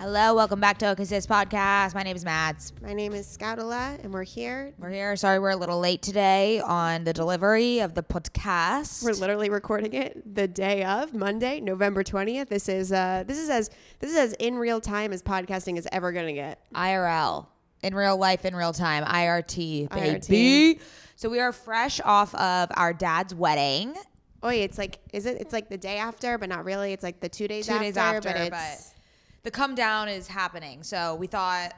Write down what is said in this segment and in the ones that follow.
Hello, welcome back to Sis Podcast. My name is Mads. My name is Scoutala, and we're here. We're here. Sorry, we're a little late today on the delivery of the podcast. We're literally recording it the day of Monday, November twentieth. This is uh, this is as this is as in real time as podcasting is ever gonna get. IRL, in real life, in real time. IRT, baby. IRT. So we are fresh off of our dad's wedding. Oh, it's like is it? It's like the day after, but not really. It's like the two days two after, days after, but it's. But the come down is happening. So we thought,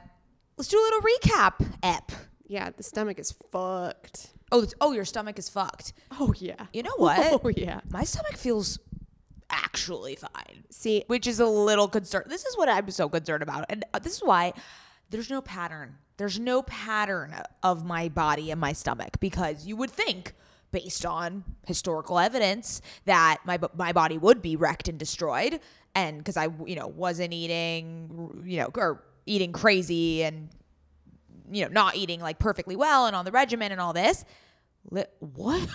let's do a little recap ep. Yeah, the stomach is fucked. Oh, oh, your stomach is fucked. Oh yeah. You know what? Oh yeah. My stomach feels actually fine. See, which is a little concerned. This is what I'm so concerned about, and uh, this is why there's no pattern. There's no pattern of my body and my stomach because you would think based on historical evidence that my my body would be wrecked and destroyed and because I you know wasn't eating you know or eating crazy and you know not eating like perfectly well and on the regimen and all this what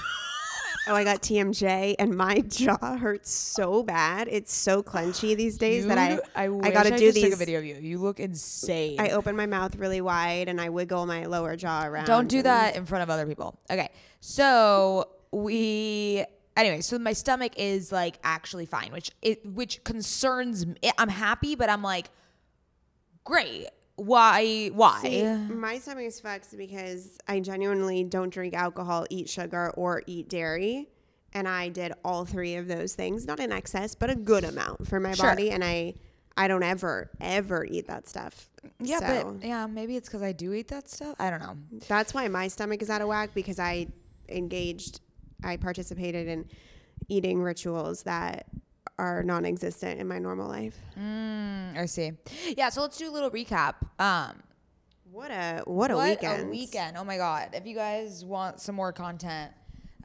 Oh, I got TMJ and my jaw hurts so bad. It's so clenchy these days you, that I I, I got to do these. Take a video of you. You look insane. I open my mouth really wide and I wiggle my lower jaw around. Don't do that in front of other people. Okay, so we anyway, so my stomach is like actually fine, which it which concerns me. I'm happy, but I'm like, great. Why? Why? See, my stomach is fucked because I genuinely don't drink alcohol, eat sugar, or eat dairy. And I did all three of those things, not in excess, but a good amount for my sure. body. And I, I don't ever, ever eat that stuff. Yeah, so, but yeah, maybe it's because I do eat that stuff. I don't know. That's why my stomach is out of whack because I engaged I participated in eating rituals that are non-existent in my normal life. Mm, I see. Yeah, so let's do a little recap. Um, what a what a what weekend! A weekend! Oh my god! If you guys want some more content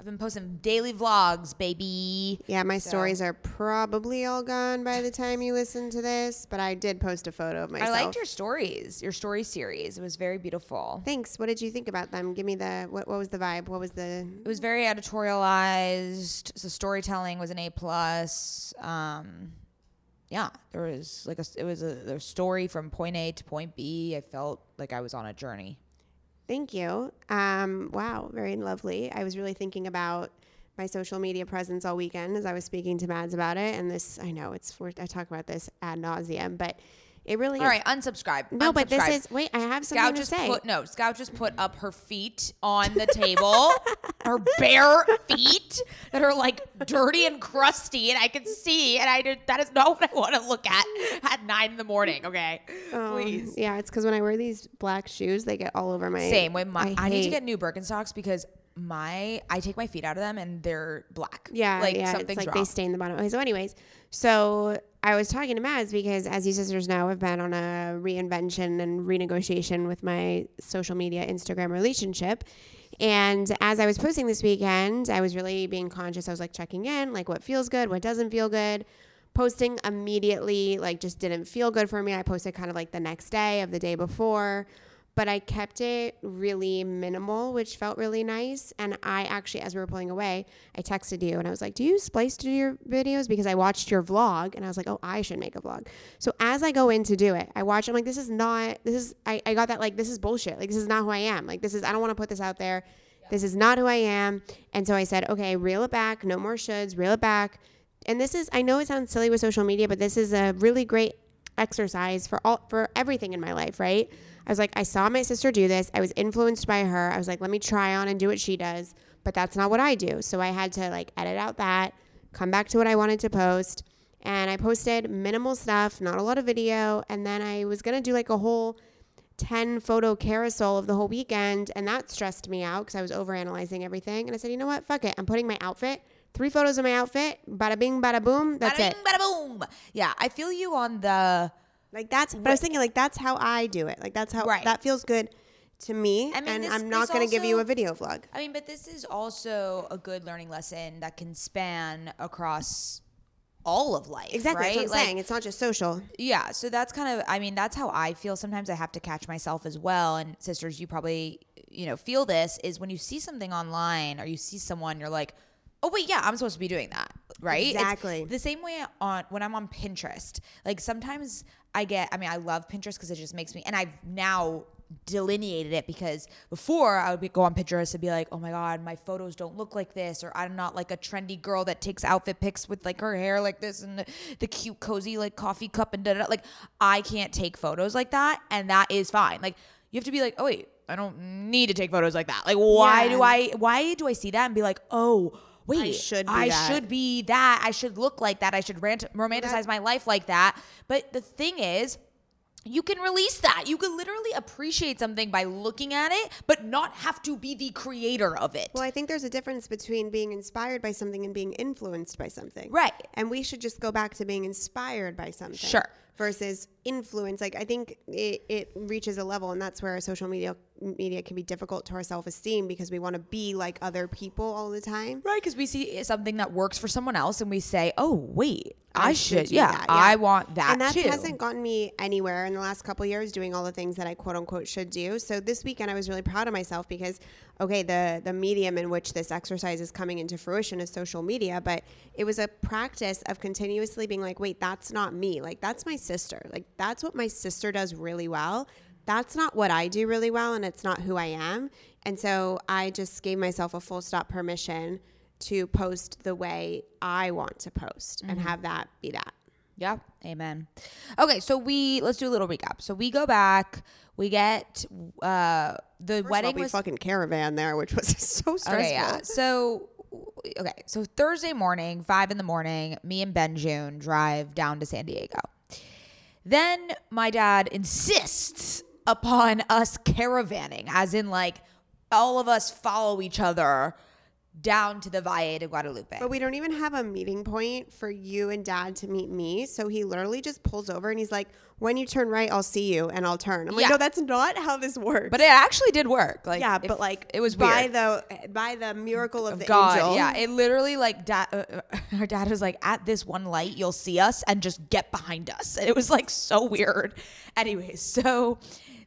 I've been posting daily vlogs, baby. Yeah, my stories are probably all gone by the time you listen to this, but I did post a photo of myself. I liked your stories, your story series. It was very beautiful. Thanks. What did you think about them? Give me the what what was the vibe? What was the It was very editorialized. So storytelling was an A plus. Um, yeah, there was like a it was a, a story from point A to point B. I felt like I was on a journey. Thank you. Um, wow, very lovely. I was really thinking about my social media presence all weekend as I was speaking to Mads about it. And this, I know it's, I talk about this ad nauseum, but it really All is. right, unsubscribe. No, but this Unsubscribe. is, wait, I have something Scout to just say. put no. Scout just put up her feet on the table, her bare feet that are like dirty and crusty, and I can see. And I did, that is not what I want to look at at nine in the morning. Okay, Um, please. Yeah, it's because when I wear these black shoes, they get all over my. Same with my. I, need to hate- get new Birkenstocks because my I take my feet out of them and they're black. Yeah, like yeah, something's it's like wrong. they stain the bottom. Okay, so, anyways, so I was talking to Mads because, as you sisters know, I've been on a reinvention and renegotiation with my social media Instagram relationship. And as I was posting this weekend, I was really being conscious. I was like checking in, like what feels good, what doesn't feel good. Posting immediately, like just didn't feel good for me. I posted kind of like the next day of the day before but I kept it really minimal, which felt really nice. And I actually, as we were pulling away, I texted you and I was like, Do you splice to your videos? Because I watched your vlog and I was like, Oh, I should make a vlog. So as I go in to do it, I watch, I'm like, This is not, this is, I, I got that, like, this is bullshit. Like, this is not who I am. Like, this is, I don't want to put this out there. This is not who I am. And so I said, Okay, reel it back. No more shoulds, reel it back. And this is, I know it sounds silly with social media, but this is a really great exercise for all for everything in my life, right? I was like, I saw my sister do this. I was influenced by her. I was like, let me try on and do what she does, but that's not what I do. So I had to like edit out that, come back to what I wanted to post, and I posted minimal stuff, not a lot of video, and then I was going to do like a whole 10 photo carousel of the whole weekend, and that stressed me out because I was overanalyzing everything. And I said, you know what? Fuck it. I'm putting my outfit, three photos of my outfit, bada bing, bada boom. That's bada it. bing, bada boom. Yeah, I feel you on the. Like that's, but I was thinking like that's how I do it. Like that's how Right. that feels good to me. I mean, and this- I'm not going to give you a video vlog. I mean, but this is also a good learning lesson that can span across all of life. Exactly. Right? That's what I'm Like, saying. It's not just social. Yeah, so that's kind of I mean, that's how I feel. Sometimes I have to catch myself as well. And sisters, you probably, you know, feel this is when you see something online or you see someone, you're like, Oh wait, yeah, I'm supposed to be doing that. Right? It's Exactly. the same way on when I'm on Pinterest. Like sometimes I get I mean, I love Pinterest because it just makes me and I've now delineated it because before I would be, go on Pinterest and be like, oh my God, my photos don't look like this, or I'm not like a trendy girl that takes outfit pics with like her hair like this and the, the cute, cozy like coffee cup and da da. da. Like, I can't take photos like that, and that is fine. Like, you have to be like, oh wait, I don't need to take photos like that. Like, why Yeah. do I, why do I see that and be like, oh, wait, should be I that. should be that. I should look like that. I should rant- romanticize my life like that. But the thing is, you can release that. You can literally appreciate something by looking at it, but not have to be the creator of it. Well, I think there's a difference between being inspired by something and being influenced by something. Right. And we should just go back to being inspired by something. Sure. Versus influence. Like I think it, it reaches a level, and that's where social media media can be difficult to our self esteem because we want to be like other people all the time. Right, because we see eh, something that works for someone else and we say, oh, wait, I, should, do yeah, that, I want that and that too. hasn't gotten me anywhere in the last couple years doing all the things that I quote unquote should do. So this weekend I was really proud of myself because okay, the the medium in which this exercise is coming into fruition is social media, but it was a practice of continuously being like, wait, that's not me. Like that's my sister. Like that's what my sister does really well. That's not what I do really well and it's not who I am. And so I just gave myself a full stop permission to post the way I want to post and have that be that. Yeah, amen. Okay, so we let's do a little recap. So we go back, we get uh the First wedding we was fucking caravan there, which was so stressful. Okay, yeah. So, okay. So Thursday morning, five in the morning, me and Ben June drive down to San Diego. Then my dad insists upon us caravanning, as in like all of us follow each other down to the Valle de Guadalupe. But we don't even have a meeting point for you and dad to meet me. So he literally just pulls over and he's like, when you turn right, I'll see you and I'll turn. I'm like, Yeah. no, that's not how this works. But it actually did work. Like yeah, but like it was by weird. the by the miracle of the God, angel. yeah, it literally like dad. Uh, uh, our dad was like, at this one light, you'll see us, and just get behind us. And it was like so weird. Anyways, so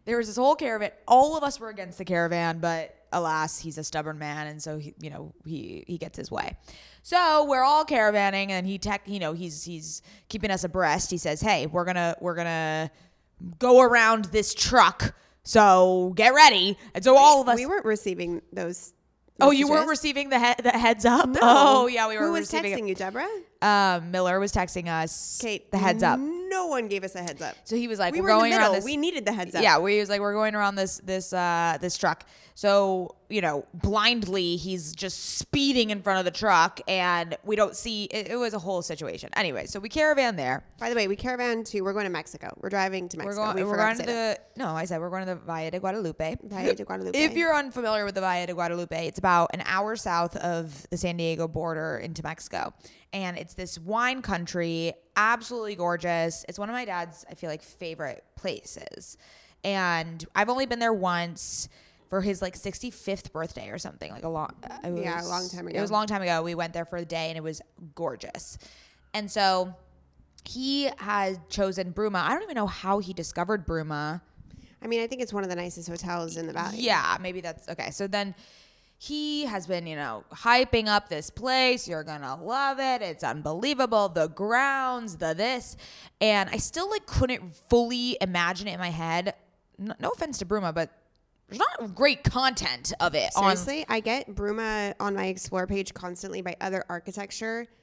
there was this whole caravan. All of us were against the caravan, but alas, he's a stubborn man, and so he, you know, he he gets his way. So we're all caravanning, and he tech, you know, he's he's keeping us abreast. He says, "Hey, we're gonna we're gonna go around this truck." So get ready. And so all of us we weren't receiving those. Oh, you weren't receiving the he- the heads up. No. Oh, yeah, we were Who was receiving. texting you, Deborah? it. Um, Miller was texting us Kate. the heads up. No one gave us a heads up. So he was like, we "We're were in going the around middle. this." We needed the heads up. yeah, we was like, "We're going around this this uh this truck." So you know, blindly, he's just speeding in front of the truck, and we don't see. It, it was a whole situation. Anyway, so we caravan there. By the way, we caravan to. We're going to Mexico. We're driving to We're Mexico. going. we We're forgot going to to say that. the. No, I said we're going to the Valle de Guadalupe. Valle de Guadalupe. If you're unfamiliar with the Valle de Guadalupe, it's about an hour south of the San Diego border into Mexico. And it's this wine country, absolutely gorgeous. It's one of my dad's, I feel like, favorite places. And I've only been there once for his like 65th birthday or something, like a long, it was, Yeah, a long time ago. It was a long time ago. We went there for a day and it was gorgeous. And so he had chosen Bruma. I don't even know how he discovered Bruma. I mean, I think it's one of the nicest hotels in the valley. Yeah, maybe that's okay. So then he has been, you know, hyping up this place. You're gonna love it. It's unbelievable. The grounds, the this, and I still like couldn't fully imagine it in my head. No, no offense to Bruma, but there's not great content of it Seriously, I get Bruma on my explore page constantly by other architecture.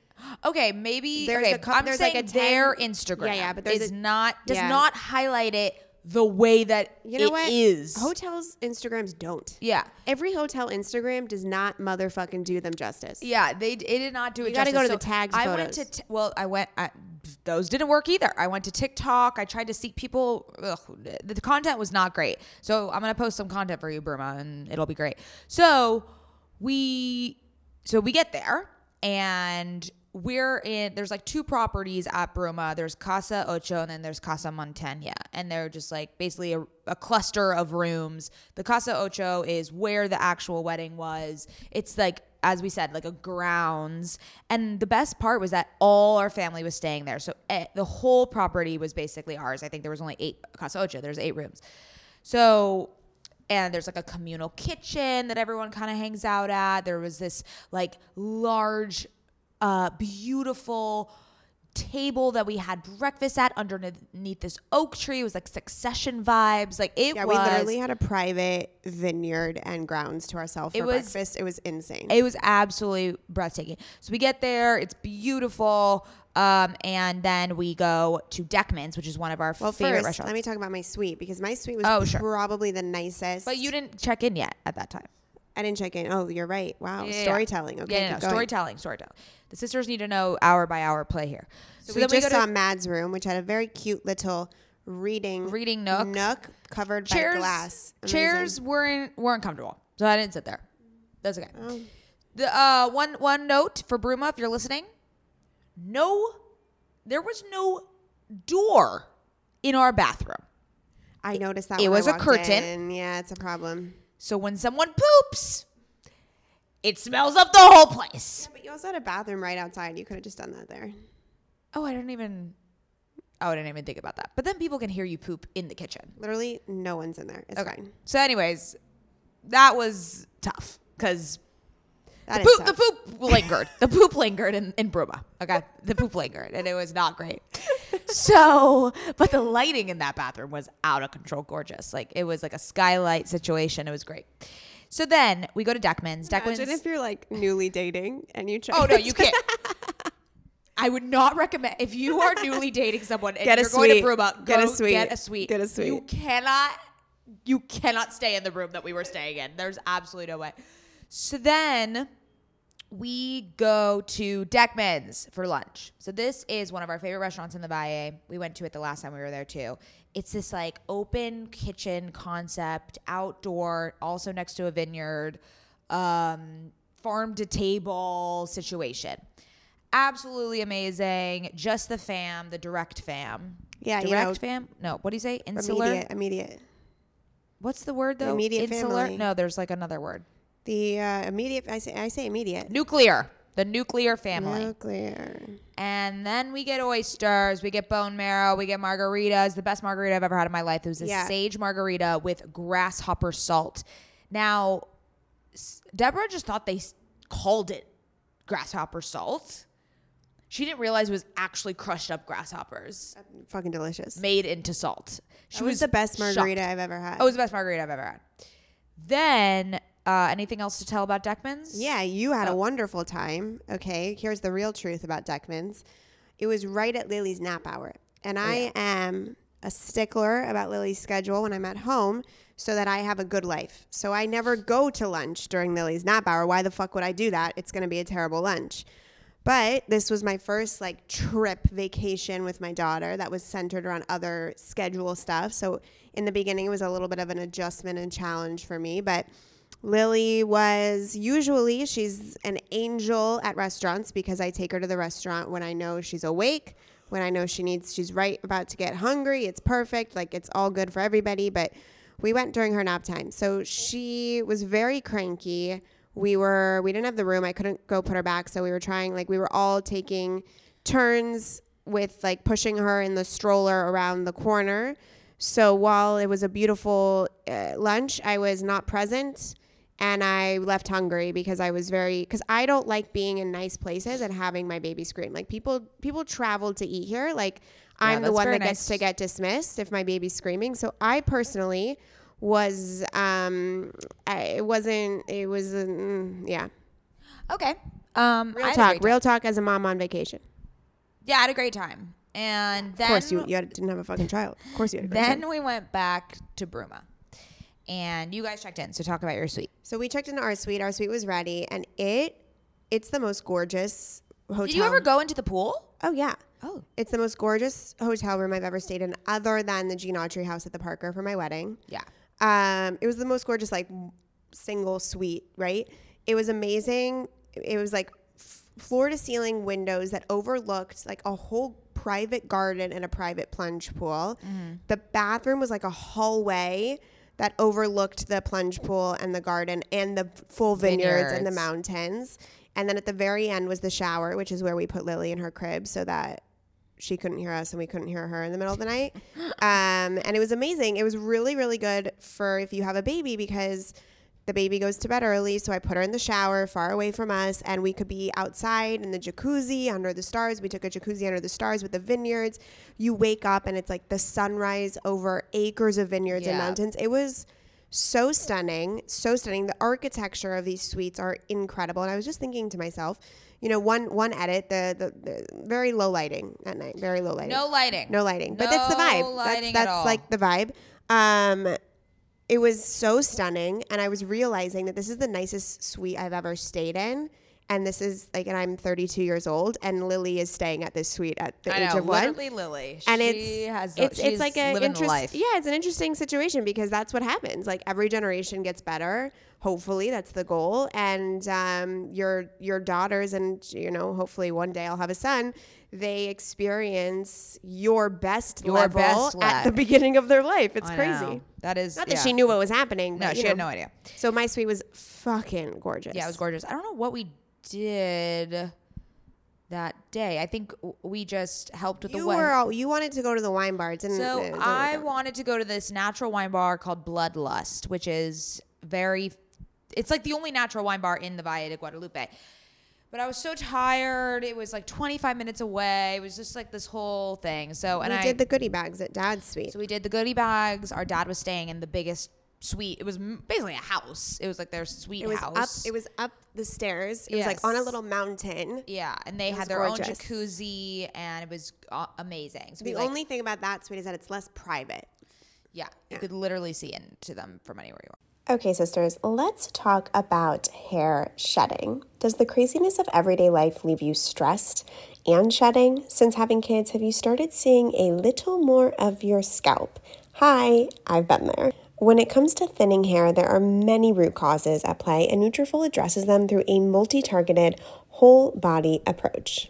Okay, maybe There's okay, a I'm there's saying like a their Instagram. Yeah, yeah, but there's is a- not does yeah. not highlight it the way that You know it what? is. Hotels Instagrams don't. yeah. Every hotel Instagram does not motherfucking do them justice. Yeah, they it did not do it. You gotta go justice. to the tags I went to t- well, I went. I, those didn't work either. I went to TikTok. I tried to seek people. Ugh, the, the content was not great. So I'm gonna post some content for you, Bruma, and it'll be great. So we so we get there and we're in there's like two properties at Bruma. There's Casa Ocho and then there's Casa Montana. And they're just like basically a, a cluster of rooms. The Casa Ocho is where the actual wedding was. It's like as we said, like a grounds. And the best part was that all our family was staying there. So eh, the whole property was basically ours. I think there was only eight Casa Ocho. There's eight rooms. So and there's like a communal kitchen that everyone kind of hangs out at. There was this like large, uh, beautiful table that we had breakfast at underneath this oak tree. It was like succession vibes. Like it was. Yeah, was. we literally had a private vineyard and grounds to ourselves for was- breakfast. It was insane. It was absolutely breathtaking. So we get there, it's beautiful, um, and then we go to Deckman's, which is one of our well, favorite first, restaurants. let me talk about my suite because my suite was Oh, sure. probably the nicest. but you didn't check in yet at that time. I didn't check in. Oh, you're right. Wow, Yeah, storytelling. Okay, yeah, no, storytelling, storytelling. The sisters need to know hour by hour play here. So, we just saw Mad's room, which had a very cute little reading Reading nook. nook covered chairs. by glass. Amazing. Chairs weren't weren't comfortable, so I didn't sit there. That's okay. Oh. The uh, one one note for Bruma, if you're listening, no, there was no door in our bathroom. I noticed that It was a curtain. in. Yeah, it's a problem. So when someone poops, it smells up the whole place. But you also had a bathroom right outside. You could have just done that there. Oh, I didn't even. Oh, I didn't even think about that. But then people can hear you poop in the kitchen. Literally, no one's in there. It's Okay. fine. So, anyways, that was tough because That the poop, the poop lingered. the poop lingered in, in Bruma. Okay. The poop lingered and it was not great. So, but the lighting in that bathroom was out of control gorgeous. Like it was like a skylight situation. It was great. So then we go to Deckman's. Deckman's. Imagine if you're like newly dating and you try. oh, no, you can't. I would not recommend if you are newly dating someone and Get a you're going to suite. Bruma, Get a suite. Get a suite. Get a suite. You cannot you cannot stay in the room that we were staying in. There's absolutely no way. So then we go to Deckman's for lunch. So this is one of our favorite restaurants in the Valle. We went to it the last time we were there too. It's this like open kitchen concept, outdoor, also next to a vineyard. Um, farm to table situation. Absolutely amazing. Just the fam, the direct fam. Yeah, you direct know- fam. No, what do you say? Insular. Immediate, immediate. What's the word though? immediate Insular. family. No, there's like another word. The uh, immediate. I say. I say immediate. Nuclear. The nuclear family. Nuclear. And then we get oysters, we get bone marrow, we get margaritas. The best margarita I've ever had in my life. It was a Yeah. sage margarita with grasshopper salt. Now, Deborah just thought they called it grasshopper salt. She didn't realize it was actually crushed up grasshoppers Fucking delicious. made into salt. She That was the best shocked. margarita I've ever had. Oh, it was the best margarita I've ever had. Then, uh, anything else to tell about Deckman's? Yeah, you Oh. had a wonderful time. Okay, here's the real truth about Deckman's. It was right at Lily's nap hour. And Oh, I am a stickler about Lily's schedule when I'm at home so that I have a good life. So I never go to lunch during Lily's nap hour. Why the fuck would I do that? It's going to be a terrible lunch. But this was my first like trip vacation with my daughter that was centered around other schedule stuff. So in the beginning, it was a little bit of an adjustment and challenge for me. But Lily was usually she's an angel at restaurants because I take her to the restaurant when I know she's awake, when I know she needs she's right about to get hungry. It's perfect, like it's all good for everybody. But we went during her nap time, so she was very cranky. We were we didn't have the room. I couldn't go put her back, so we were trying like we were all taking turns with like pushing her in the stroller around the corner. So while it was a beautiful uh, lunch, I was not present and I left hungry because I was very because I don't like being in nice places and having my baby scream. Like people people travel to eat here. Like I'm the one that gets to get dismissed if my baby's screaming. So I personally was um I, it wasn't it was mm, yeah Okay. Um, real I had a talk real talk as a mom on vacation. Yeah, I had a great time. And then Of course you you had, didn't have a fucking child. Of course you had a great time. then we went back to Bruma. And you guys checked in, so talk about your suite. So we checked into our suite. Our suite was ready, and it it's the most gorgeous hotel. Did you ever go into the pool? Oh yeah. Oh. It's the most gorgeous hotel room I've ever stayed in, other than the Gene Autry house at the Parker for my wedding. Yeah. Um, it was the most gorgeous, like single suite, right? It was amazing. It was like f- floor to ceiling windows that overlooked like a whole private garden and a private plunge pool. The bathroom was like a hallway that overlooked the plunge pool and the garden and the full vineyards, and the mountains. And then at the very end was the shower, which is where we put Lily in her crib so that she couldn't hear us and we couldn't hear her in the middle of the night. Um, and it was amazing. It was really, really good for if you have a baby because the baby goes to bed early. So I put her in the shower far away from us and we could be outside in the jacuzzi under the stars. We took a jacuzzi under the stars with the vineyards. You wake up and it's like the sunrise over acres of vineyards and mountains. It was so stunning, so stunning. The architecture of these suites are incredible. And I was just thinking to myself, you know, one one edit, the the, the very low lighting at night, very low lighting. No lighting. No lighting, but that's the vibe. lighting that's at that's like the vibe. Um, it was so stunning, and I was realizing that this is the nicest suite I've ever stayed in. And this is like, and I'm 32 years old, and Lily is staying at this suite at the I age know, of one literally Lily. and she it's has it's it's like a living interest, life. yeah it's an interesting situation because that's what happens like every generation gets better hopefully that's the goal and um, your your daughters and you know hopefully one day I'll have a son they experience your best Your level best at the beginning of their life it's I crazy know. That is not that yeah. she knew what was happening No, but, she you had no idea. so my suite was fucking gorgeous Yeah, it was gorgeous. I don't know what we did that day. I think we just helped with you the were wedding. all, you wanted to go to the wine bar didn't, So uh, it didn't I wanted to go to this natural wine bar called Bloodlust, which is very. It's like the only natural wine bar in the Valle de Guadalupe. But I was so tired. It was like 25 minutes away. It was just like this whole thing. So and we I did the goodie bags at dad's suite so we did the goodie bags. Our dad was staying in the biggest suite. It was basically a house. It was like their sweet It was house. up. It was up the stairs. It was like on a little mountain. Yeah, and they had their gorgeous. own jacuzzi, and it was amazing. So The like, only thing about that suite is that it's less private. yeah, you could literally see into them from anywhere you were. Okay, sisters, let's talk about hair shedding. Does the craziness of everyday life leave you stressed and shedding? Since having kids, have you started seeing a little more of your scalp? Hi, I've been there. When it comes to thinning hair, there are many root causes at play, and Nutrafol addresses them through a multi-targeted, whole body approach.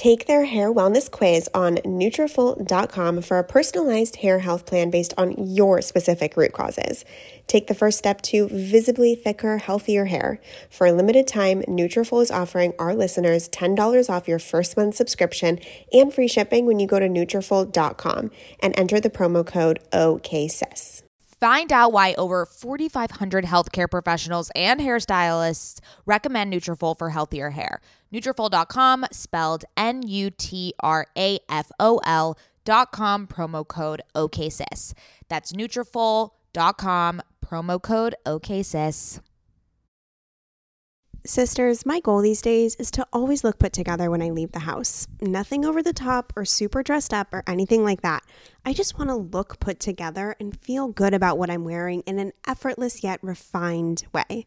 Take their hair wellness quiz on Nutrafol.com for a personalized hair health plan based on your specific root causes. Take the first step to visibly thicker, healthier hair. For a limited time, Nutrafol is offering our listeners $10 off your first month subscription and free shipping when you go to Nutrafol.com and enter the promo code OKSIS. Find out why over 4,500 healthcare professionals and hairstylists recommend Nutrafol for healthier hair. Nutrafol.com, spelled N-U-T-R-A-F-O-L dot com, promo code OKSIS. That's Nutrafol.com, promo code OKSIS. Sisters, my goal these days is to always look put together when I leave the house. Nothing over the top or super dressed up or anything like that. I just want to look put together and feel good about what I'm wearing in an effortless yet refined way.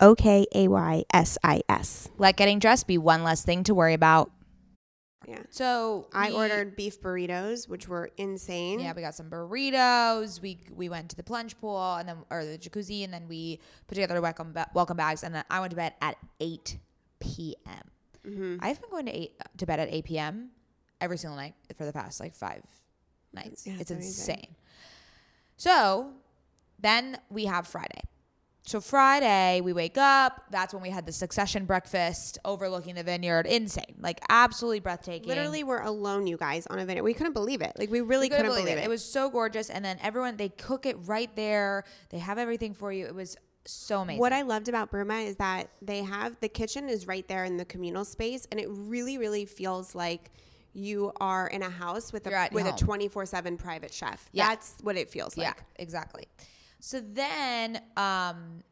O K A Y S I S. Let getting dressed be one less thing to worry about. Yeah. So I we- ordered beef burritos, which were insane. Yeah, we got some burritos. We we went to the plunge pool and then or the jacuzzi, and then we put together welcome ba- welcome bags. And then I went to bed at eight p.m. Mm-hmm. I've been going to eight to bed at eight p.m. every single night for the past like five nights. Yeah, it's that's amazing. insane. So then we have Friday. So Friday we wake up. That's when we had the Succession breakfast overlooking the vineyard. Insane, like absolutely breathtaking. Literally, we're alone, you guys, on a vineyard. We couldn't believe it. Like, we really We couldn't couldn't believe it. It was so gorgeous, and then everyone they cook it right there. They have everything for you. It was so amazing. What I loved about Bruma is that they have the kitchen is right there in the communal space, and it really, really feels like you are in a house with You're a with a twenty four seven private chef. Yeah. That's what it feels like. yeah, exactly. So then, um,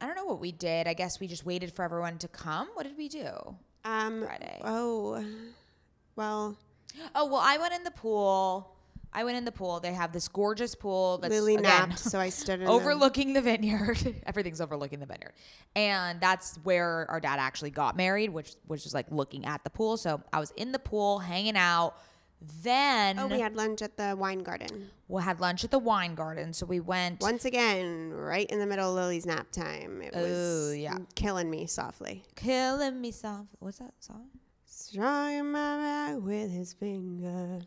I don't know what we did. I guess we just waited for everyone to come. What did we do? Um, Friday. Oh, well, Oh well, I went in the pool. I went in the pool. They have this gorgeous pool that's Lily again, napped, so I stood overlooking the vineyard. Everything's overlooking the vineyard, and that's where our dad actually got married, which was just like looking at the pool. So I was in the pool hanging out. Then Oh, we had lunch at the wine garden. we had lunch at the wine garden. So we went. Once again, right in the middle of Lily's nap time. It was Oh, yeah. killing me softly. Killing me soft. What's that song? Strong my back with his finger.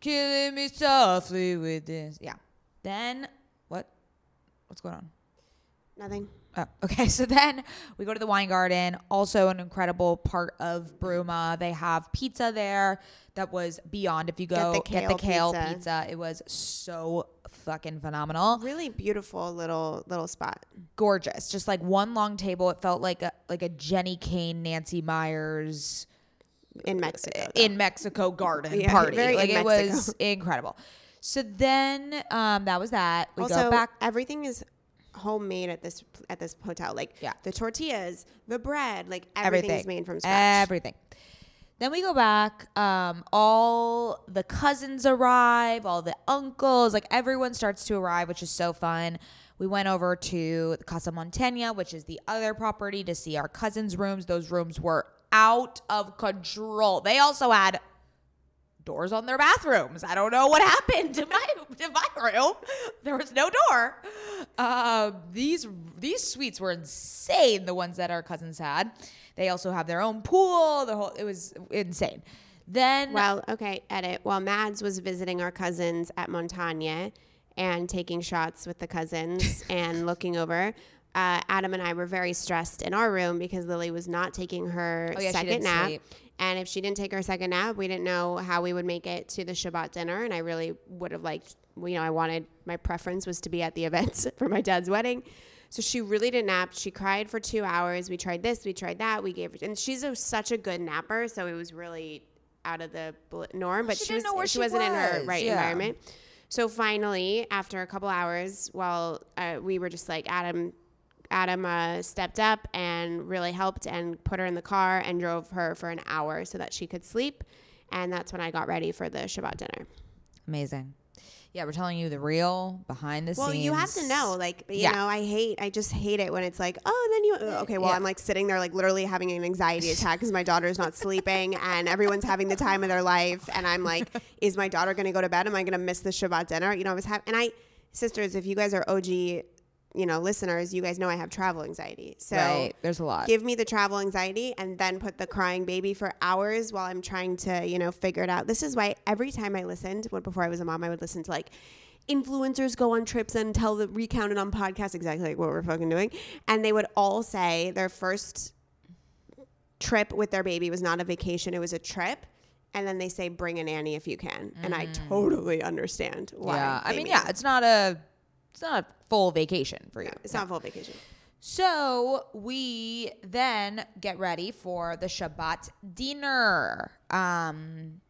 Killing me softly with this. Yeah. Then what? What's going on? Nothing. Oh, okay. So then we go to the wine garden, also an incredible part of Bruma. They have pizza there that was beyond. If you go the get the kale kale pizza. pizza. it was so fucking phenomenal, Really beautiful little little spot. gorgeous. Just like one long table. It felt like a like a Jenni Kayne, Nancy Meyers in Mexico. though. in Mexico garden Yeah, party. very Like it Mexico. was incredible. So then um, that was that. We also, go back. everything is homemade at this at this hotel. Like Yeah. the tortillas, the bread, like everything, is made from scratch. Everything. Then we go back. Um, all the cousins arrive, all the uncles, like everyone starts to arrive, which is so fun. We went over to Casa Montana, which is the other property, to see our cousins' rooms. Those rooms were out of control. They also had doors on their bathrooms. I don't know what happened to my to my room. There was no door. Um, these these suites were insane. The ones that our cousins had. They also have their own pool. The whole it was insane. Then Well, okay, edit. While Mads was visiting our cousins at Montana and taking shots with the cousins and looking over, uh, Adam and I were very stressed in our room because Lily was not taking her Oh, yeah, second nap. sleep. And if she didn't take her second nap, we didn't know how we would make it to the Shabbat dinner. And I really would have liked, you know, I wanted, my preference was to be at the event for my dad's wedding. So she really didn't nap. She cried for two hours. We tried this, we tried that. We gave her, and she's a, such a good napper. So it was really out of the norm, but She she, was, she she wasn't in her right yeah. environment. So finally, after a couple hours, while uh, we were just like Adam. Adam uh, stepped up and really helped and put her in the car and drove her for an hour so that she could sleep. And that's when I got ready for the Shabbat dinner. amazing. Yeah, we're telling you the real behind the Well, scenes. Well, you have to know, like, you Yeah. know, I hate, I just hate it when it's like, oh, then you, okay, well, Yeah. I'm like sitting there, like, literally having an anxiety attack because my daughter's not sleeping and everyone's having the time of their life. And I'm like, is my daughter going to go to bed? Am I going to miss the Shabbat dinner? You know, I was having, and I, sisters, if you guys are OG, you know, listeners, you guys know I have travel anxiety. So right. There's a lot. give me the travel anxiety and then put the crying baby for hours while I'm trying to, you know, figure it out. This is why every time I listened, when before I was a mom, I would listen to like influencers go on trips and tell the recount it on podcasts exactly like what we're fucking doing. And they would all say their first trip with their baby was not a vacation, it was a trip. And then they say bring a nanny if you can. And I totally understand why. Mm. yeah. I mean yeah, it's not a it's not a full vacation for you. It's not a full vacation. So we then get ready for the Shabbat dinner. Um,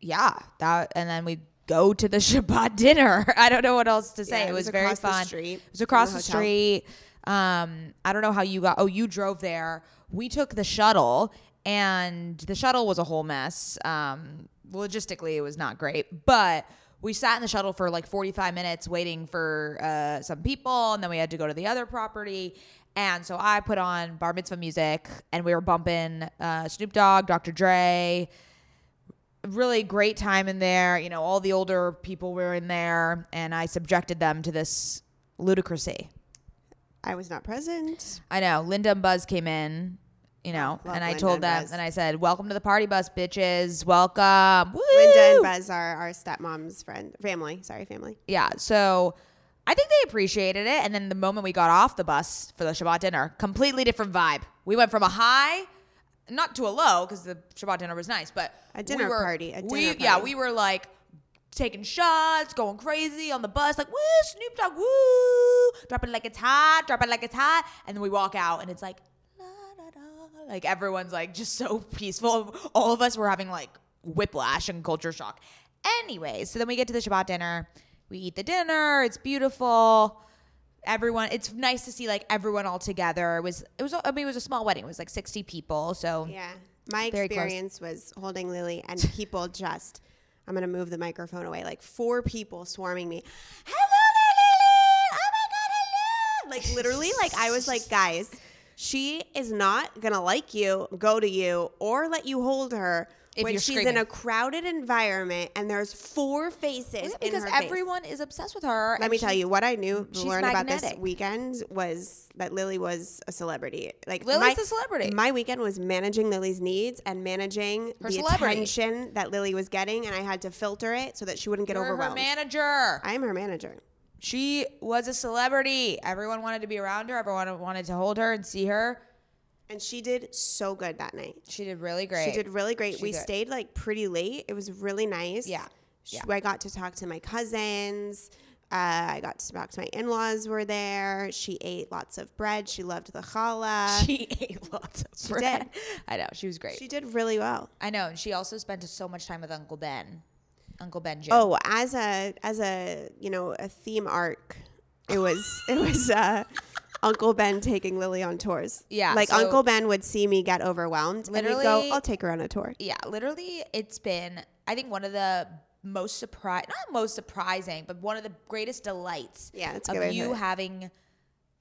yeah, that, and then we go to the Shabbat dinner. I don't know what else to say. Yeah, it, it was, was very across the fun. street It was across the the, street. Um, I don't know how you got. Oh, you drove there. We took the shuttle, and the shuttle was a whole mess. Um, logistically, it was not great, but we sat in the shuttle for like 45 minutes waiting for uh, some people, and then we had to go to the other property. And so I put on bar mitzvah music, and we were bumping uh, Snoop Dogg, Dr. Dre. Really great time in there. You know, all the older people were in there, and I subjected them to this ludicrousy. I was not present. I know. Linda and Buzz came in, you know, Love and I Linda told and them, Buzz. and I said, "Welcome to the party bus, bitches. Welcome." Woo! Linda and Buzz are our stepmom's friend, family. Sorry, family. Yeah. So I think they appreciated it. And then the moment we got off the bus for the Shabbat dinner, completely different vibe. We went from a high, not to a low, because the Shabbat dinner was nice, but A dinner we were, party, a we, dinner Yeah, party. we were like taking shots, going crazy on the bus, like woo, Snoop Dogg, woo, drop it like it's hot, drop it like it's hot, and then we walk out, and it's like. La, da, da, Like everyone's like just so peaceful. All of us were having like whiplash and culture shock. Anyway, so then we get to the Shabbat dinner. We eat the dinner. It's beautiful. Everyone, it's nice to see like everyone all together. It was, it was. I mean, it was a small wedding. It was like sixty people. So Yeah. My Very close. experience was holding Lily and people just, I'm going to move the microphone away, like four people swarming me. Hello there, Lily! Oh my God, hello! Like literally, like I was like, guys, she is not to like you, go to you, or let you hold her If when she's in a crowded environment and there's four faces in because her face. everyone is obsessed with her. Let me tell you what I knew learned about this weekend was that Lily was a celebrity. Like Lily's my, the celebrity. My weekend was managing Lily's needs and managing Her the celebrity. attention that Lily was getting, and I had to filter it so that she wouldn't get You're her overwhelmed. manager. I am her manager. She was a celebrity. Everyone wanted to be around her. Everyone wanted to hold her and see her. And she did so good that night. She did really great. She did really great. She we did. stayed like pretty late. It was really nice. Yeah. Yeah. I got to talk to my cousins. Uh, I got to talk to my in-laws were there. She ate lots of bread. She loved the challah. She ate lots of She bread. did. I know. She was great. She did really well. I know. And she also spent so much time with Uncle Ben. Uncle Ben Oh, as a as a you know a theme arc, it was it was uh, Uncle Ben taking Lily on tours. Yeah, like so- Uncle Ben would see me get overwhelmed, and he'd go, "I'll take her on a tour." yeah, literally, it's been I think one of the most surprise, not most surprising, but one of the greatest delights. Yeah, of good way to you having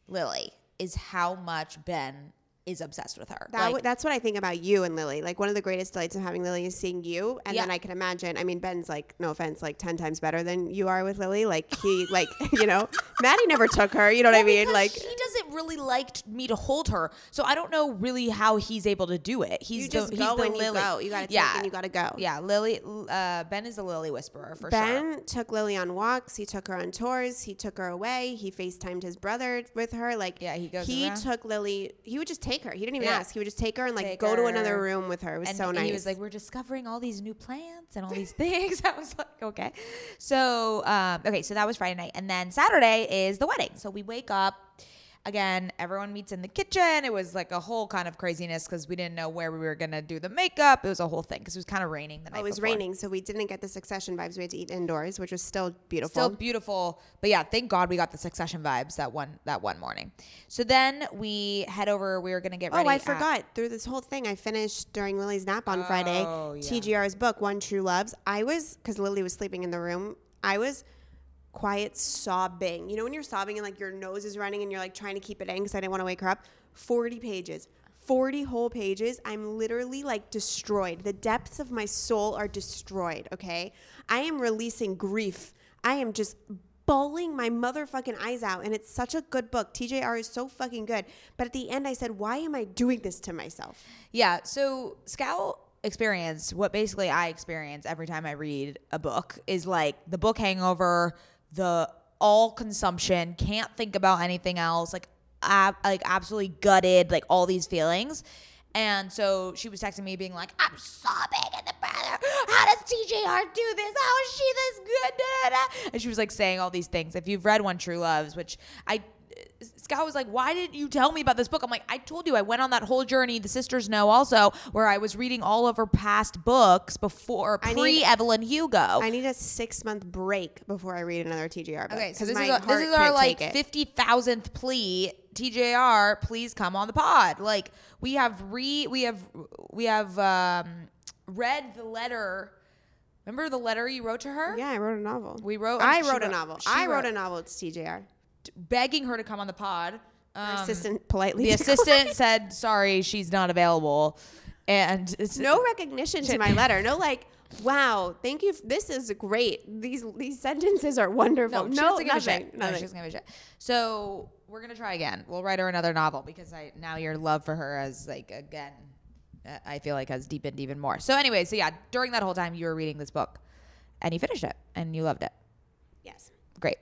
Lily is how much Ben is obsessed with her. That Like, w- that's what I think about you and Lily. Like one of the greatest delights of having Lily is seeing you, and then I can imagine. I mean, Ben's like, no offense, like ten times better than you are with Lily. Like he, like you know, Mady never took her. You know what I mean? Like he doesn't really like me to hold her, so I don't know really how he's able to do it. He's you the, just he's go the when you Lily. go. You gotta take yeah, and you gotta go. yeah. Lily, uh, Ben is the Lily whisperer for sure. Ben took Lily on walks. He took her on tours. He took her away. He FaceTimed his brother with her. Like Yeah, he goes He around. took Lily. He would just take her. He didn't even Yeah. ask. He would just take her and like Take go to another room with her. It was and so nice. he was like, "We're discovering all these new plants and all these things." I was like, "Okay." So, um, okay, so that was Friday night, and then Saturday is the wedding. So we wake up. Again, everyone meets in the kitchen. It was like a whole kind of craziness because we didn't know where we were gonna do the makeup. It was a whole thing because it was kind of raining the night. Oh, it was before. raining, so we didn't get the Succession vibes. We had to eat indoors, which was still beautiful. Still beautiful, but yeah, thank God we got the Succession vibes that one that one morning. So then we head over. We were gonna get oh, ready. Oh, I at- forgot. Through this whole thing, I finished during Lily's nap on Friday. Oh, yeah. TJR's book, One True Loves. I was because Lily was sleeping in the room. I was quiet sobbing. You know when you're sobbing and like your nose is running and you're like trying to keep it in because I didn't want to wake her up. Forty pages. 40 whole pages. I'm literally like destroyed. The depths of my soul are destroyed, okay? I am releasing grief. I am just bawling my motherfucking eyes out. And it's such a good book. TJR is so fucking good. But at the end, I said, why am I doing this to myself? Yeah. So Scout experience, what basically I experience every time I read a book is like the book hangover, the all consumption, can't think about anything else, like ab- like absolutely gutted, like all these feelings. And so she was texting me being like, I'm sobbing in the bathroom. How does TJR do this? How is she this good? Da, da, da." And she was like saying all these things. If you've read One True Loves, which I Scout was like, "Why didn't you tell me about this book?" I'm like, "I told you. I went on that whole journey. The sisters know also, where I was reading all of her past books before I pre need- Evelyn Hugo." I need a six month break before I read another TJR book. okay, so this is our, this is our like fifty thousandth plea. TJR, please come on the pod. Like we have re we have we have um, read the letter. Remember the letter you wrote to her? Yeah, I wrote a novel. We wrote- I she wrote a novel. I wrote, wrote- a novel. It's TJR. Begging her to come on the pod. Um, assistant politely. the assistant said, "Sorry, she's not available." And it's, no recognition to my letter. No, like, wow, thank you. This is great. These these sentences are wonderful. No, she No, doesn't give a nothing. shit. No, nothing. she doesn't give a shit. So we're gonna try again. We'll write her another novel because I now your love for her has like again, uh, I feel like has deepened even more. So anyway, so yeah, during that whole time you were reading this book, and you finished it and you loved it. yes. Great.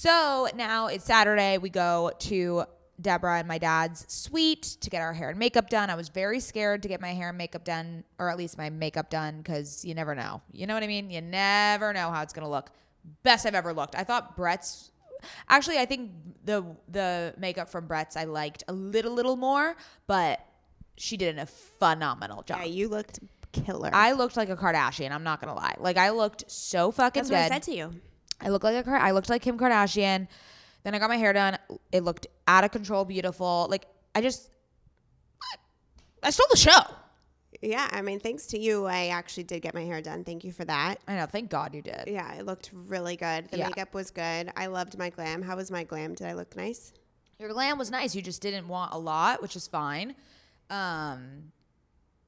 So now it's Saturday. We go to Deborah and my dad's suite to get our hair and makeup done. I was very scared to get my hair and makeup done, or at least my makeup done, because you never know. You know what I mean? You never know how it's gonna look. Best I've ever looked. I thought Brett's. Actually, I think the the makeup from Brett's I liked a little little more, but she did a phenomenal job. Yeah, you looked killer. I looked like a Kardashian. I'm not gonna lie. Like I looked so fucking That's good. what I said to you. I looked like a I looked like Kim Kardashian. Then I got my hair done. It looked out of control, beautiful. Like I just, I stole the show. Yeah, I mean, thanks to you, I actually did get my hair done. Thank you for that. I know. Thank God you did. Yeah, it looked really good. The Yeah. makeup was good. I loved my glam. How was my glam? Did I look nice? Your glam was nice. You just didn't want a lot, which is fine. Um,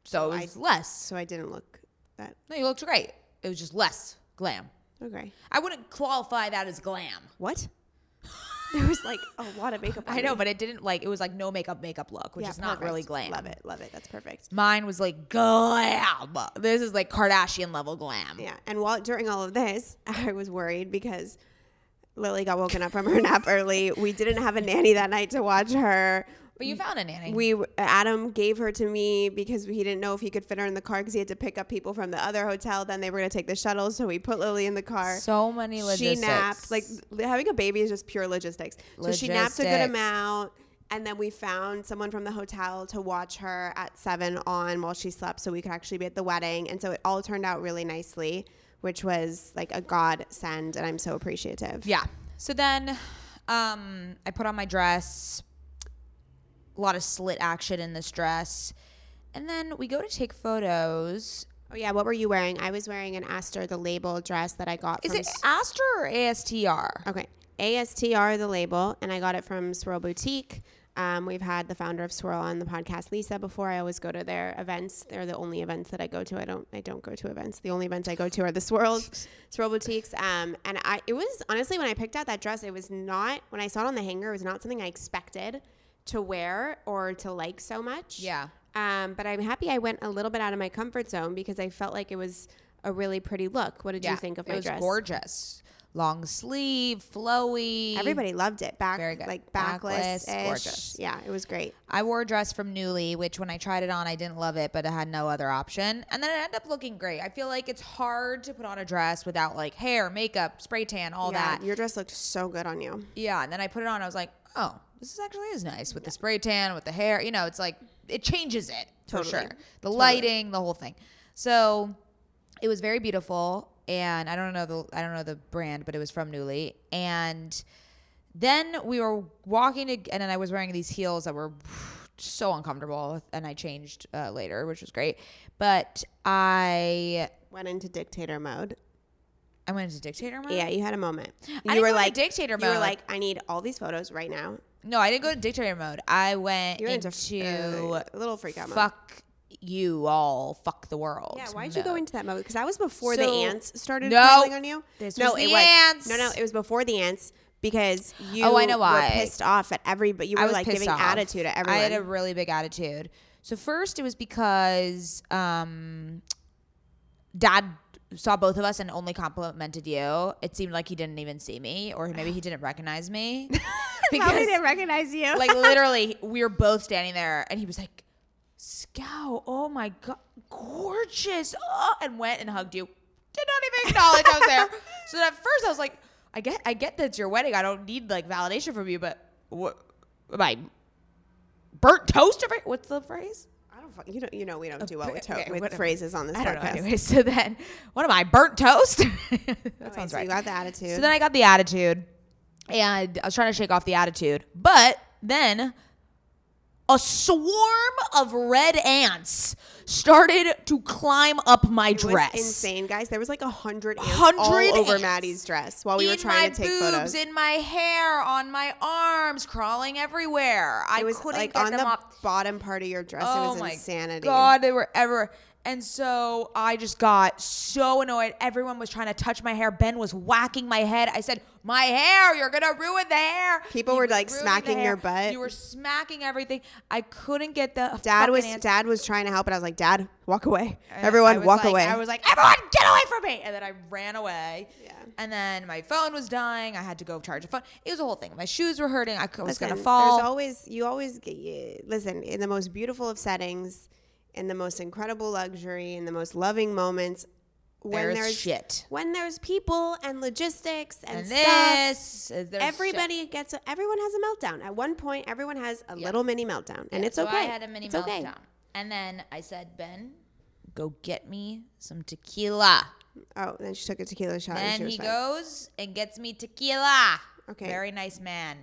so it was less. So I didn't look that No, you looked great. It was just less glam. Okay. I wouldn't qualify that as glam. What? there was like a lot of makeup. I know, but it didn't like it was like no makeup makeup look, which Yeah, is not really glam. Love it. Love it. That's perfect. Mine was like glam. This is like Kardashian level glam. Yeah. And while during all of this, I was worried because Lily got woken up from her nap early. We didn't have a nanny that night to watch her. But you found a nanny. We Adam gave her to me because he didn't know if he could fit her in the car because he had to pick up people from the other hotel. Then they were going to take the shuttle, so we put Lily in the car. so many logistics. she napped. Like having a baby is just pure logistics. logistics. So she napped a good amount. And then we found someone from the hotel to watch her at seven on while she slept so we could actually be at the wedding. And so it all turned out really nicely, which was like a godsend. And I'm so appreciative. Yeah. So then um, I put on my dress. A lot of slit action in this dress. And then we go to take photos. Oh, yeah. What were you wearing? I was wearing an Aster, the label dress that I got Is it S- Astor or ASTR? Okay. ASTR, the label, and I got it from Swirl Boutique. Um, we've had the founder of Swirl on the podcast, Lisa, before. I always go to their events. They're the only events that I go to. I don't. I don't go to events. The only events I go to are the Swirls, Swirl Boutiques. Um, and I, it was honestly when I picked out that dress, it was not when I saw it on the hanger. It was not something I expected to wear or to like so much. Yeah. Um, but I'm happy I went a little bit out of my comfort zone because I felt like it was a really pretty look. What did you think of my it was dress? gorgeous. Long sleeve, flowy. Everybody loved it. Back, Very good. like Backless, backless, gorgeous. Yeah, it was great. I wore a dress from Nuuly, which when I tried it on, I didn't love it, but I had no other option. And then it ended up looking great. I feel like it's hard to put on a dress without like hair, makeup, spray tan, all yeah, that. your dress looked so good on you. Yeah, and then I put it on. I was like, oh, this is actually is nice with the spray tan, with the hair. You know, it's like it changes it for Totally. sure. The lighting, the whole thing. So it was very beautiful, and I don't know the I don't know the brand, but it was from Nuuly. And then we were walking to, and then I was wearing these heels that were so uncomfortable, and I changed uh, later, which was great. But I Went into dictator mode. I went into dictator mode. Yeah, you had a moment. You didn't were like dictator mode. You were like, I need all these photos right now. No, I didn't go to dictator mode. I went You went into, into uh, a little freak out mode. fuck you all, fuck the world. Yeah, why'd you go into that mode? Because that was before the ants started No, on you. this no, was it the was ants. no, no. It was before the ants because you. Oh, I know why. Were pissed off at every, but you I were was like giving off. attitude at everyone. I had a really big attitude. So first, it was because um, Dad saw both of us and only complimented you. It seemed like he didn't even see me, or maybe he didn't recognize me. because Probably didn't recognize you. like literally, we were both standing there, and he was like, "Scout, oh my god, gorgeous!" Oh, and went and hugged you. Did not even acknowledge I was there. So at first, I was like, "I get, I get that it's your wedding. I don't need like validation from you, but what am I burnt toast? Or what's the phrase?" You know. You know. We don't do well with, to- okay, with whatever. phrases on this I don't know. podcast. Anyway, so then, what am I? Burnt toast? that Right, sounds so right. You got the attitude. So then I got the attitude, and I was trying to shake off the attitude. But then a swarm of red ants started to climb up my It dress. insane, guys. There was like a hundred ants Hundred all over ants. Mady's dress while we were trying to take boobs, photos. in my hair, on my arms, crawling everywhere. I was couldn't like get on them the off. bottom part of your dress. Oh it was oh my insanity. God, they were ever. And so I just got so annoyed. Everyone was trying to touch my hair. Ben was whacking my head. I said, "My hair! You're gonna ruin the hair." People You were, like, smacking your butt. You were smacking everything. I couldn't get the Dad was ants- Dad was trying to help, and I was like, Dad, walk away. and Everyone, walk like- away. I was like, "Everyone, get away from me!" And then I ran away. Yeah. And then my phone was dying. I had to go charge a phone. It was a whole thing. My shoes were hurting. I was gonna fall. There's always you always listen in the most beautiful of settings, in the most incredible luxury, in the most loving moments. When There's there's shit. when there's people and logistics and, and stuff, this, is- there's shit. everybody gets a, everyone has a meltdown. At one point, everyone has a little mini meltdown, and it's so okay. I had a mini it's meltdown. okay. And then I said, Ben, go get me some tequila. Oh, then she took a tequila shot. and she Then was he fine. goes and gets me tequila. Okay. Very nice man.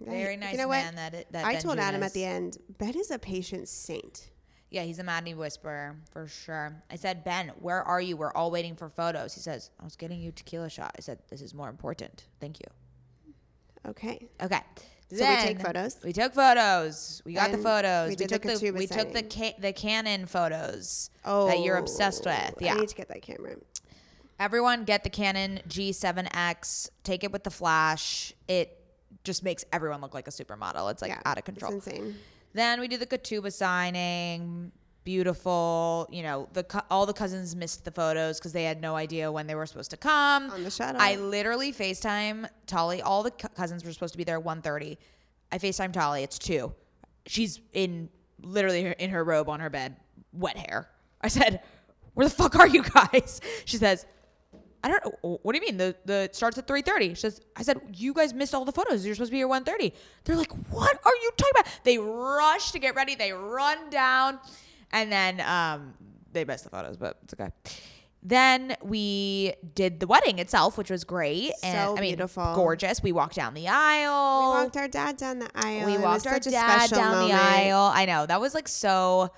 Very you nice know what? man that it, that I told Adam at the end, Ben is a patient saint. Yeah, he's a Madney whisperer for sure. I said, Ben, where are you? We're all waiting for photos. He says, I was getting you tequila shot. I said, this is more important. Thank you. Okay. Okay. So we take photos? We took photos. We got the And photos. we We, did the took the, Ketubah we took the ca- the Canon photos Oh, that you're obsessed with. Yeah. I need to get that camera. Everyone get the Canon G7X. Take it with the flash. It just makes everyone look like a supermodel. It's like yeah. out of control. It's insane. Then we do the Ketubah signing. Beautiful. You know, the all the cousins missed the photos because they had no idea when they were supposed to come. On the shuttle. I literally FaceTime Tolly. All the cou- cousins were supposed to be there 1.30. I FaceTime Tolly. It's 2. She's in literally in her robe on her bed, wet hair. I said, where the fuck are you guys? She says, I don't know. What do you mean? The the it starts at 3:30. She says, I said, you guys missed all the photos. You're supposed to be here 1:30. They're like, what are you talking about? They rush to get ready. They run down, and then um, they missed the photos, but it's okay. Then we did the wedding itself, which was great. and, So I mean, beautiful. gorgeous. We walked down the aisle. We walked our dad down the aisle. we walked our dad down the aisle. I know that was like so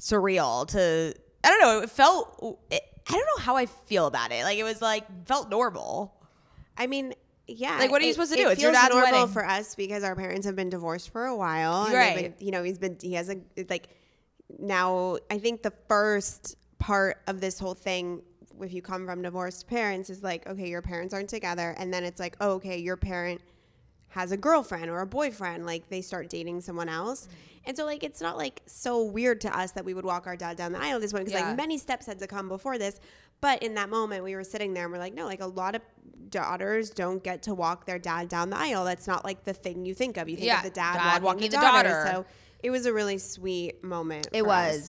surreal to. I don't know. It felt. It, I don't know how I feel about it. Like it was like felt normal. I mean, yeah. Like, what are you it- supposed to it do? It's your feels dad's normal wedding. for us because our parents have been divorced for a while. Right. been- you know, he's been he has a like now. I think the first part of this whole thing, if you come from divorced parents, is like okay, your parents aren't together, and then it's like oh, okay, your parent has a girlfriend or a boyfriend like they start dating someone else mm-hmm. and so like it's not like so weird to us that we would walk our dad down the aisle this one because Yeah. like many steps had to come before this but in that moment we were sitting there and we're like no like a lot of daughters don't get to walk their dad down the aisle that's not like the thing you think of you think Yeah, of the dad, dad walking, walking the, daughter. daughter. so it was a really sweet moment It for us.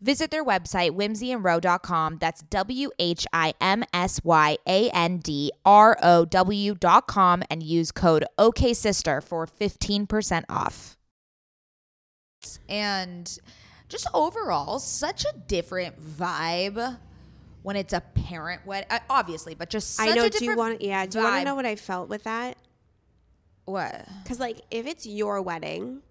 Visit their website, whimsyandrow.com. That's W H I M S Y A N D R O W.com and use code OKSister for 15% off. And just overall, such a different vibe when it's a parent wedding. Uh, obviously, but just such I know. a Do you want? Yeah. Do you want to know what I felt with that? What? Because like, if it's your wedding.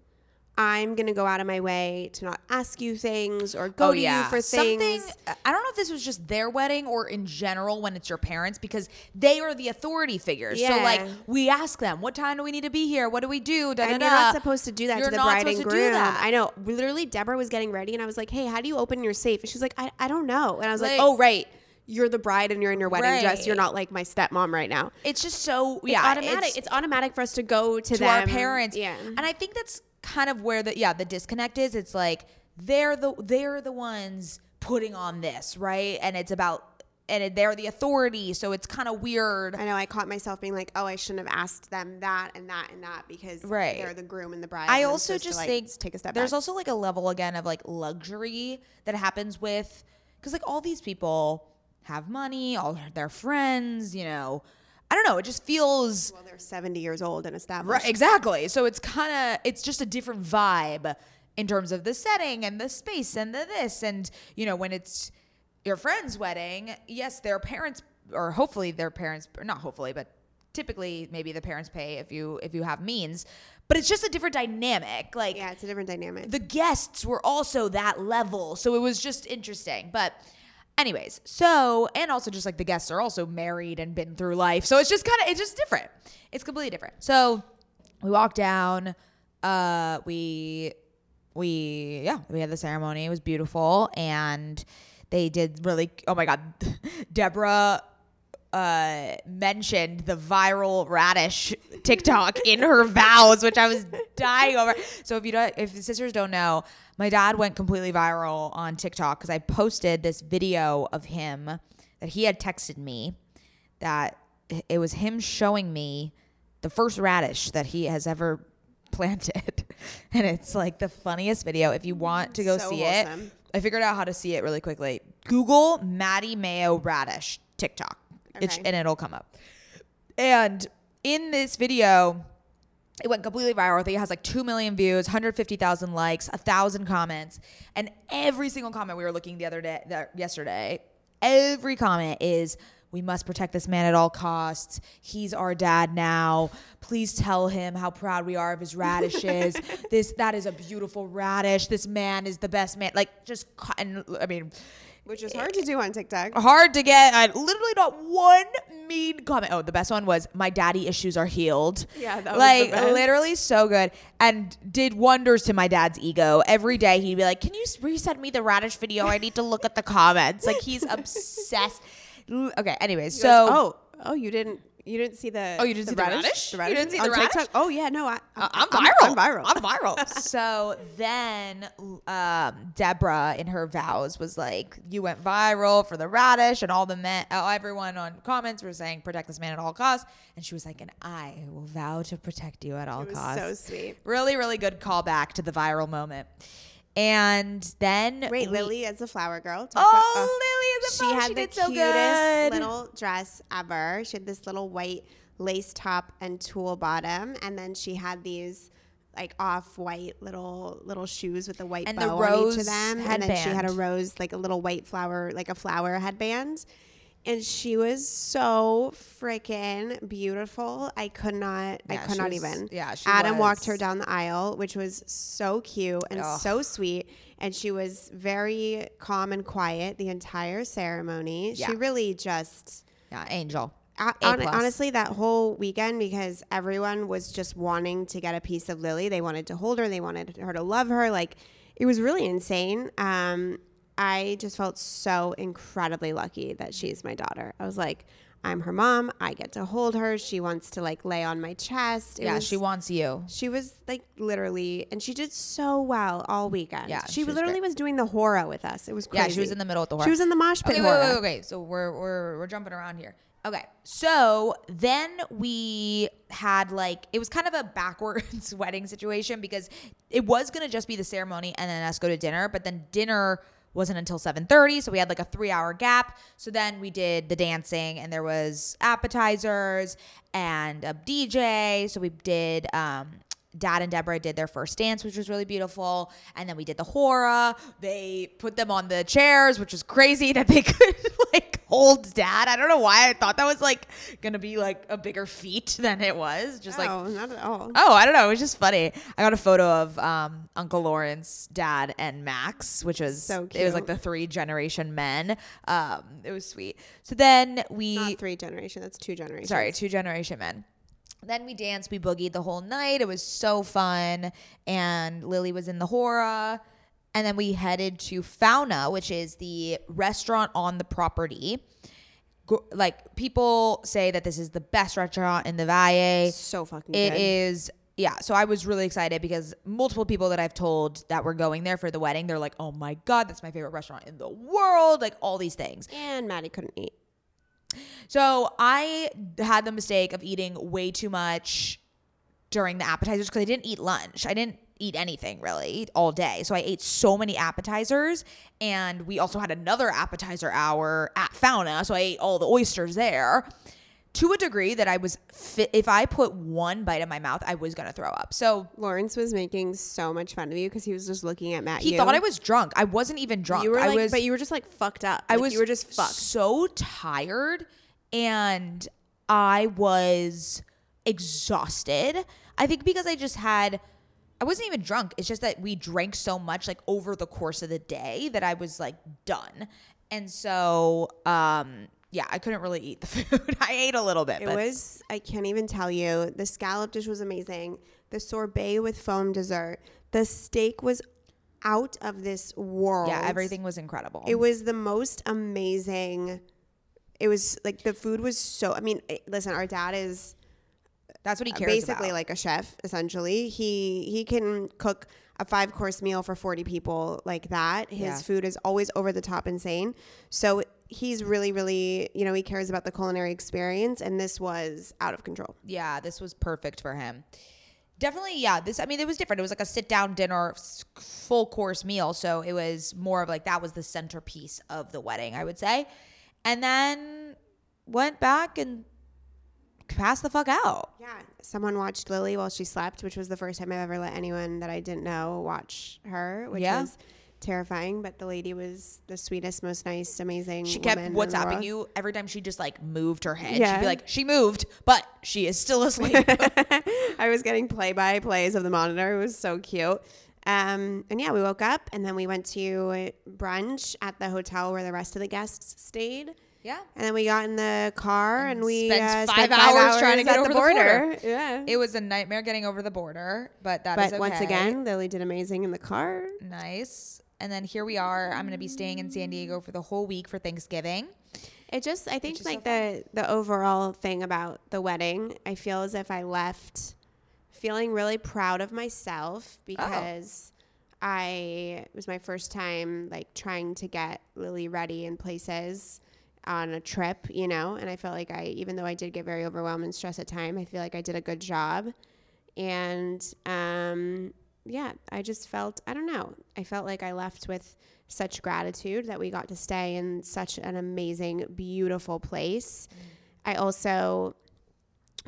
I'm gonna go out of my way to not ask you things or go oh, to you for things. Something I don't know if this was just their wedding or in general when it's your parents because they are the authority figures. So like we ask them, what time do we need to be here? What do we do? Da, da, And you're da. not supposed to do that You're to the not bride supposed and to do groom. that. I know. Literally, Deborah was getting ready, and I was like, "Hey, how do you open your safe?" And she's like, "I, I don't know." And I was like, Like- "Oh, right. You're the bride, and you're in your wedding dress. You're not like my stepmom right now." It's just so It's yeah, automatic. It's, automatic for us to go to, to our parents. Yeah. And I think that's kind of where the yeah, the disconnect is. It's like they're the they're the ones putting on this, right? And it's about and they're the authority, so it's kind of weird. I know. I caught myself being like, "Oh, I shouldn't have asked them that and that and that because Right. they're the groom and the bride." I also just like, think take a step. There's back. also like a level again of like luxury that happens with because like all these people have money, all their friends, you know. I don't know. It just feels Well, they're 70 years old and established. Right, exactly. So it's kind of it's just a different vibe in terms of the setting and the space and the this and you know when it's your friend's wedding, yes, their parents or hopefully their parents or not hopefully, but typically maybe the parents pay if you if you have means, but it's just a different dynamic. Like Yeah, it's a different dynamic. the guests were also that level. So it was just interesting. But anyways, so and also just like the guests are also married and been through life. So it's just kind of it's just different. It's completely different. So we walked down, uh we we yeah, we had the ceremony. It was beautiful and they did really oh my god. Deborah uh, mentioned the viral radish TikTok in her vows, which I was dying over. So if you don't, if the sisters don't know, my dad went completely viral on TikTok because I posted this video of him that he had texted me that it was him showing me the first radish that he has ever planted. And it's like the funniest video. If you want to go So see wholesome. it, I figured out how to see it really quickly. Google Mady Maio radish TikTok, Okay. and it'll come up. And in this video, it went completely viral. I think it has like 2 million views, 150,000 likes, 1,000 comments. And every single comment we were looking the other day, that yesterday, every comment is, we must protect this man at all costs. He's our dad now. Please tell him how proud we are of his radishes. this that is a beautiful radish. This man is the best man. Like just and I mean, which is hard to do on TikTok. hard to get. I literally not one mean comment. Oh, the best one was my daddy issues are healed. Yeah, that was like literally so good and did wonders to my dad's ego. Every day he'd be like, "Can you resend me the radish video? I need to look at the comments." Like he's obsessed. Okay, anyways, He so goes, oh, oh, you didn't, you didn't see the. Oh, you didn't see the radish? You didn't see the on radish? TikTok? Oh yeah, no, I, Uh, I'm I'm- viral. I'm viral. I'm viral. so then, um, Deborah in her vows was like, "You went viral for the radish," and all the men, uh, everyone on comments were saying, "Protect this man at all costs." And she was like, "And I will vow to protect you at all costs." so sweet. Really, really good callback to the viral moment. And then Wait, we- Lily is a flower girl. Talk Oh, about- uh, Lily is a she had She the did so cutest good. little dress ever. She had this little white lace top and tulle bottom, and then she had these like off-white little little shoes with a white And the bow on each of them, and then she had a rose like a little white flower, like a flower headband. And she was so freaking beautiful. I could not. yeah, I could not was- even. yeah, she Adam walked her down the aisle, which was so cute and Ugh. so sweet. And she was very calm and quiet the entire ceremony. Yeah. She really just. yeah, Angel. A plus. honestly, that whole weekend, because everyone was just wanting to get a piece of Lily. They wanted to hold her. They wanted her to love her. Like, it was really insane. Um, I just felt so incredibly lucky that she's my daughter. I was like, I'm her mom. I get to hold her. She wants to like lay on my chest. It yeah, was- she wants you. she was like literally, and she did so well all weekend. Yeah, she, she was literally great. was doing the hora with us. It was crazy. Yeah, she was in the middle of the hora. She was in the mosh pit Okay, wait, wait, wait, okay. So we're we're we're jumping around here. Okay, so then we had like it was kind of a backwards wedding situation because it was gonna just be the ceremony and then us go to dinner, but then dinner wasn't until 7:30, so we had like a 3-hour gap. So then we did the dancing and there was appetizers and a DJ. So we did um Dad and Deborah did their first dance, which was really beautiful. And then we did the hora. They put them on the chairs, which was crazy that they could like hold dad. I don't know why I thought that was like gonna be like a bigger feat than it was. Just like oh, not at all. Oh, I don't know. It was just funny. I got a photo of um, Uncle Lawrence, Dad, and Max, which was So cute. It was like the three generation men. Um, it was sweet. So then we Not three generation. That's two generations. sorry, two generation men. Then we danced, we boogied the whole night. It was so fun. And Lily was in the hora. And then we headed to Fauna, which is the restaurant on the property. Like people say that this is the best restaurant in the Valle. So fucking It good. is, yeah. So I was really excited because multiple people that I've told that were going there for the wedding, they're like, "Oh my god, that's my favorite restaurant in the world!" Like all these things. And Mady couldn't eat. So I had the mistake of eating way too much during the appetizers because I didn't eat lunch. I didn't eat anything really all day. So I ate so many appetizers and we also had another appetizer hour at Fauna. So I ate all the oysters there. To a degree that I was fit. If I put one bite in my mouth, I was gonna throw up. So Lawrence was making so much fun of you because he was just looking at Matt. he you. thought I was drunk. I wasn't even drunk. You were I like, was, but you were just like fucked up. I Like, was You were just fucked. so tired and I was exhausted. I think because I just had I wasn't even drunk. It's just that we drank so much like over the course of the day that I was like done. And so um yeah, I couldn't really eat the food. I ate a little bit, It but was, I can't even tell you. The scallop dish was amazing. The sorbet with foam dessert. The steak was out of this world. yeah, everything was incredible. It was the most amazing. It was like the food was so. I mean, eh, listen, our dad is That's what he cares basically about. like a chef. Essentially, he he can cook a five course meal for forty people like that. His Yeah. food is always over the top insane. So he's really, really, you know, he cares about the culinary experience, and this was out of control. yeah, this was perfect for him. Definitely, yeah. This, I mean, it was different. It was like a sit down dinner, full course meal. So it was more of like that was the centerpiece of the wedding, I would say. And then went back and passed the fuck out. Yeah, someone watched Lily while she slept, which was the first time I've ever let anyone that I didn't know watch her, which Yeah. was terrifying. But the lady was the sweetest, most nice, amazing. She kept woman in the WhatsApping you every time she just like moved her head. She'd Yeah. be like, she moved, but she is still asleep. I was getting play by plays of the monitor. It was so cute. Um, and yeah, we woke up and then we went to brunch at the hotel where the rest of the guests stayed. yeah. And then we got in the car and, we spent uh, five spent hours trying to get at over the border. Yeah. It was a nightmare getting over the border, but that is but okay. once again, Lily did amazing in the car. Nice. And then here we are. I'm going to be staying in San Diego for the whole week for Thanksgiving. It just, I think, is so like the the overall thing about the wedding, I feel as if I left feeling really proud of myself because I it was my first time like trying to get Lily ready in places on a trip, you know, and I felt like I, even though I did get very overwhelmed and stressed at time, I feel like I did a good job, and um, yeah, I just felt, I don't know, I felt like I left with such gratitude that we got to stay in such an amazing, beautiful place. I also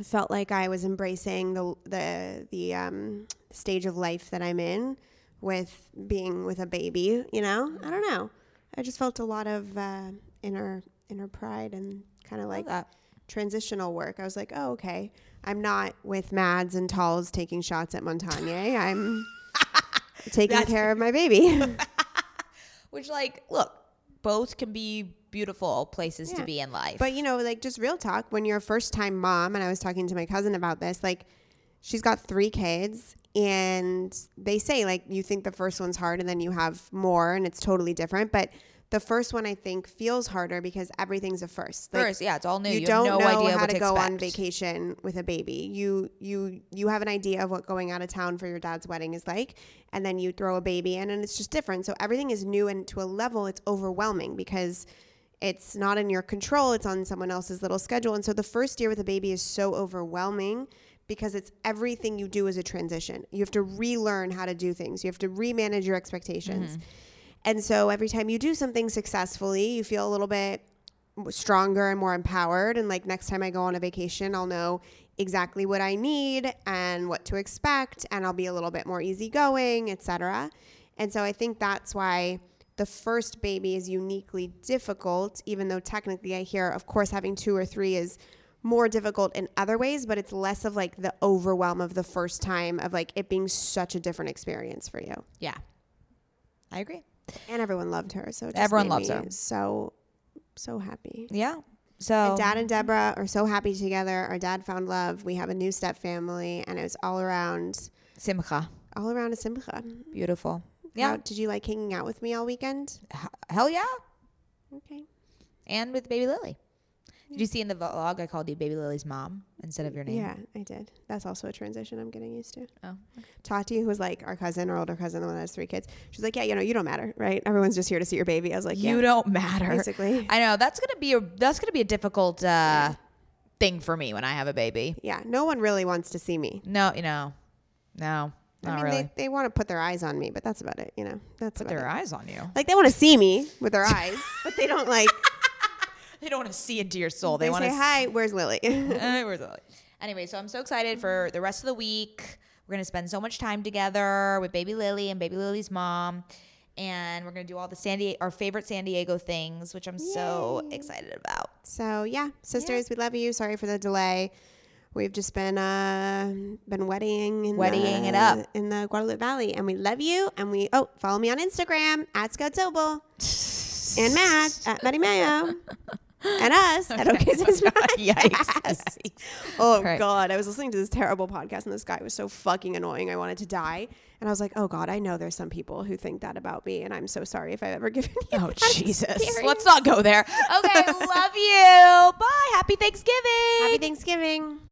felt like I was embracing the the the um, stage of life that I'm in with being with a baby. You know, I don't know. I just felt a lot of uh, inner inner pride and kind of like transitional work. I was like, oh, okay. I'm not with Mads and Talls taking shots at Montagne. I'm taking That's- care of my baby. Which, like, look, both can be beautiful places to be in life. But you know, like just real talk, when you're a first time mom, and I was talking to my cousin about this, like she's got three kids, and they say like you think the first one's hard, and then you have more, and it's totally different. But the first one I think feels harder because everything's a first. Like, First, yeah, it's all new. You, You, don't have no know idea how to to go on vacation with a baby. You you you have an idea of what going out of town for your dad's wedding is like, and then you throw a baby in, and it's just different. So everything is new, and to a level, it's overwhelming because it's not in your control. It's on someone else's little schedule, and so the first year with a baby is so overwhelming because it's everything you do is a transition. You have to relearn how to do things. You have to remanage your expectations. Mm-hmm. And so every time you do something successfully, you feel a little bit stronger and more empowered. And like next time I go on a vacation, I'll know exactly what I need and what to expect, and I'll be a little bit more easygoing, etc. And so I think that's why the first baby is uniquely difficult, even though technically I hear, of course, having two or three is more difficult in other ways, but it's less of like the overwhelm of the first time of like it being such a different experience for you. Yeah, I agree. And everyone loved her, so it just Everyone loves her. So, so happy. Yeah. So And Dad and Deborah are so happy together. Our dad found love. We have a new step family, and it was all around, Simcha, all around a simcha. beautiful. How, Yeah. did you like hanging out with me all weekend? H- Hell yeah. Okay. And with Baby Lily. Did you see in the vlog I called you Baby Lily's mom instead of your name? Yeah, I did. That's also a transition I'm getting used to. Oh. Tati, who was like our cousin, our older cousin, the one that has three kids, she's like, "Yeah, you know, you don't matter, right? Everyone's just here to see your baby." I was like, you "Yeah, don't matter. basically." I know that's gonna be a that's gonna be a difficult uh, thing for me when I have a baby. Yeah, no one really wants to see me. No, you know, no, I mean, really. they, they want to put their eyes on me, but that's about it. You know, that's Put about their it. eyes on you. Like they want to see me with their eyes, but they don't like. they don't want to see into your soul. They, They want say to hi. Where's Lily? Uh, where's Lily? Anyway, so I'm so excited for the rest of the week. We're gonna spend so much time together with baby Lily and baby Lily's mom, and we're gonna do all the San Diego, our favorite San Diego things, which I'm so excited about. So yeah, sisters, we love you. Sorry for the delay. We've just been uh been wedding in Wedding the, it up. in the Guadalupe Valley, and we love you. And we oh follow me on Instagram at Scout Sobel and Matt at Mady Maio and us at OK Sis Yikes. Oh Right. God, I was listening to this terrible podcast, and this guy was so fucking annoying. I wanted to die, and I was like, oh God, I know there's some people who think that about me, and I'm so sorry if I've ever given you. Oh Jesus! experience. Let's not go there. Okay, love you. Bye. Happy Thanksgiving. Happy Thanksgiving.